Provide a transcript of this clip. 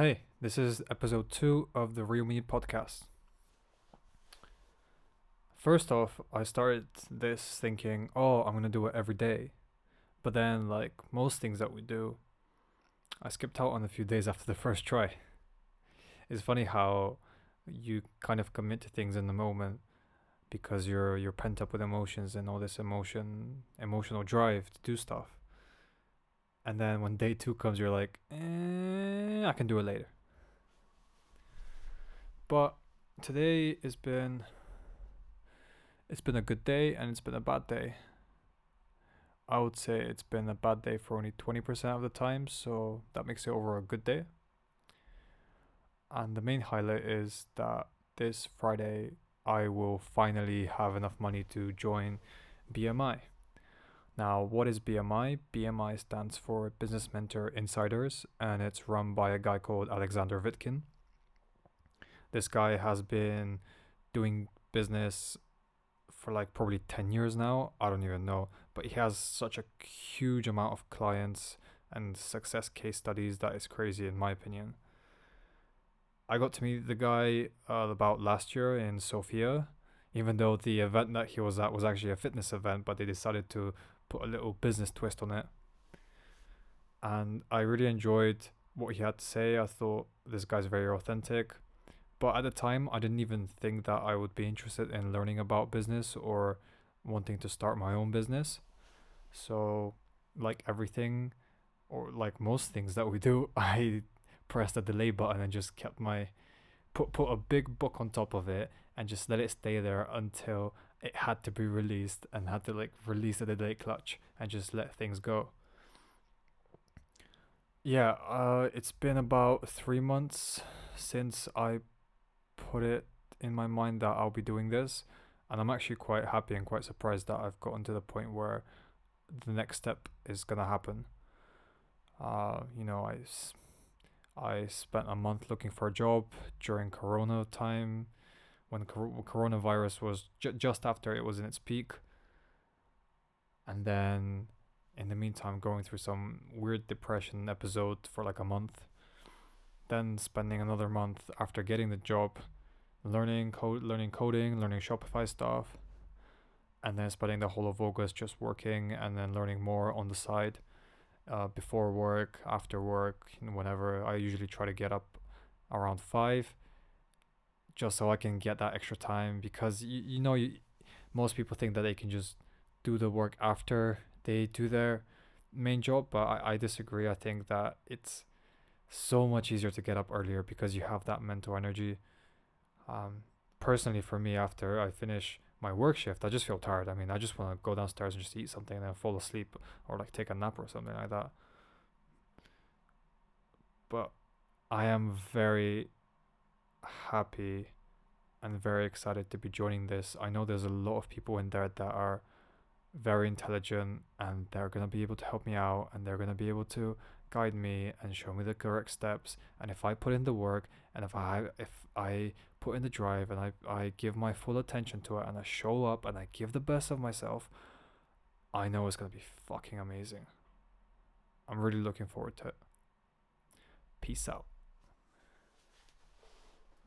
Hey, this is episode two of the Real Me podcast. First off, I started this thinking, oh, I'm gonna do it every day. But then, like most things that we do, I skipped out on a few days after the first try. It's funny how you kind of commit to things in the moment because you're you're pent up with emotions and all this emotion emotional drive to do stuff and then when day two comes, you're like, eh, Eh, I can do it later. But today has been it's been a good day and it's been a bad day. I would say it's been a bad day for only 20% of the time, so that makes it over a good day. And the main highlight is that this Friday I will finally have enough money to join BMI. Now, what is BMI? BMI stands for Business Mentor Insiders, and it's run by a guy called Alexander Vitkin. This guy has been doing business for like probably 10 years now. I don't even know, but he has such a huge amount of clients and success case studies that is crazy, in my opinion. I got to meet the guy uh, about last year in Sofia, even though the event that he was at was actually a fitness event, but they decided to put a little business twist on it. And I really enjoyed what he had to say. I thought this guy's very authentic. But at the time, I didn't even think that I would be interested in learning about business or wanting to start my own business. So, like everything, or like most things that we do, I pressed the delay button and just kept my put put a big book on top of it and just let it stay there until it had to be released and had to like release at the delay clutch and just let things go. Yeah, uh, it's been about three months since I put it in my mind that I'll be doing this, and I'm actually quite happy and quite surprised that I've gotten to the point where the next step is gonna happen. Uh, you know, I, I spent a month looking for a job during Corona time when coronavirus was ju- just after it was in its peak. And then in the meantime, going through some weird depression episode for like a month. Then spending another month after getting the job, learning code, learning coding, learning Shopify stuff, and then spending the whole of August just working and then learning more on the side, uh, before work, after work, whenever. I usually try to get up around five, just so I can get that extra time because you, you know you, most people think that they can just do the work after they do their main job but I, I disagree. I think that it's so much easier to get up earlier because you have that mental energy. Um, personally for me after I finish my work shift I just feel tired. I mean I just want to go downstairs and just eat something and then fall asleep or like take a nap or something like that. But I am very happy and very excited to be joining this. I know there's a lot of people in there that are very intelligent and they're going to be able to help me out and they're going to be able to guide me and show me the correct steps and if I put in the work and if I if I put in the drive and I, I give my full attention to it and I show up and I give the best of myself I know it's going to be fucking amazing. I'm really looking forward to it. Peace out.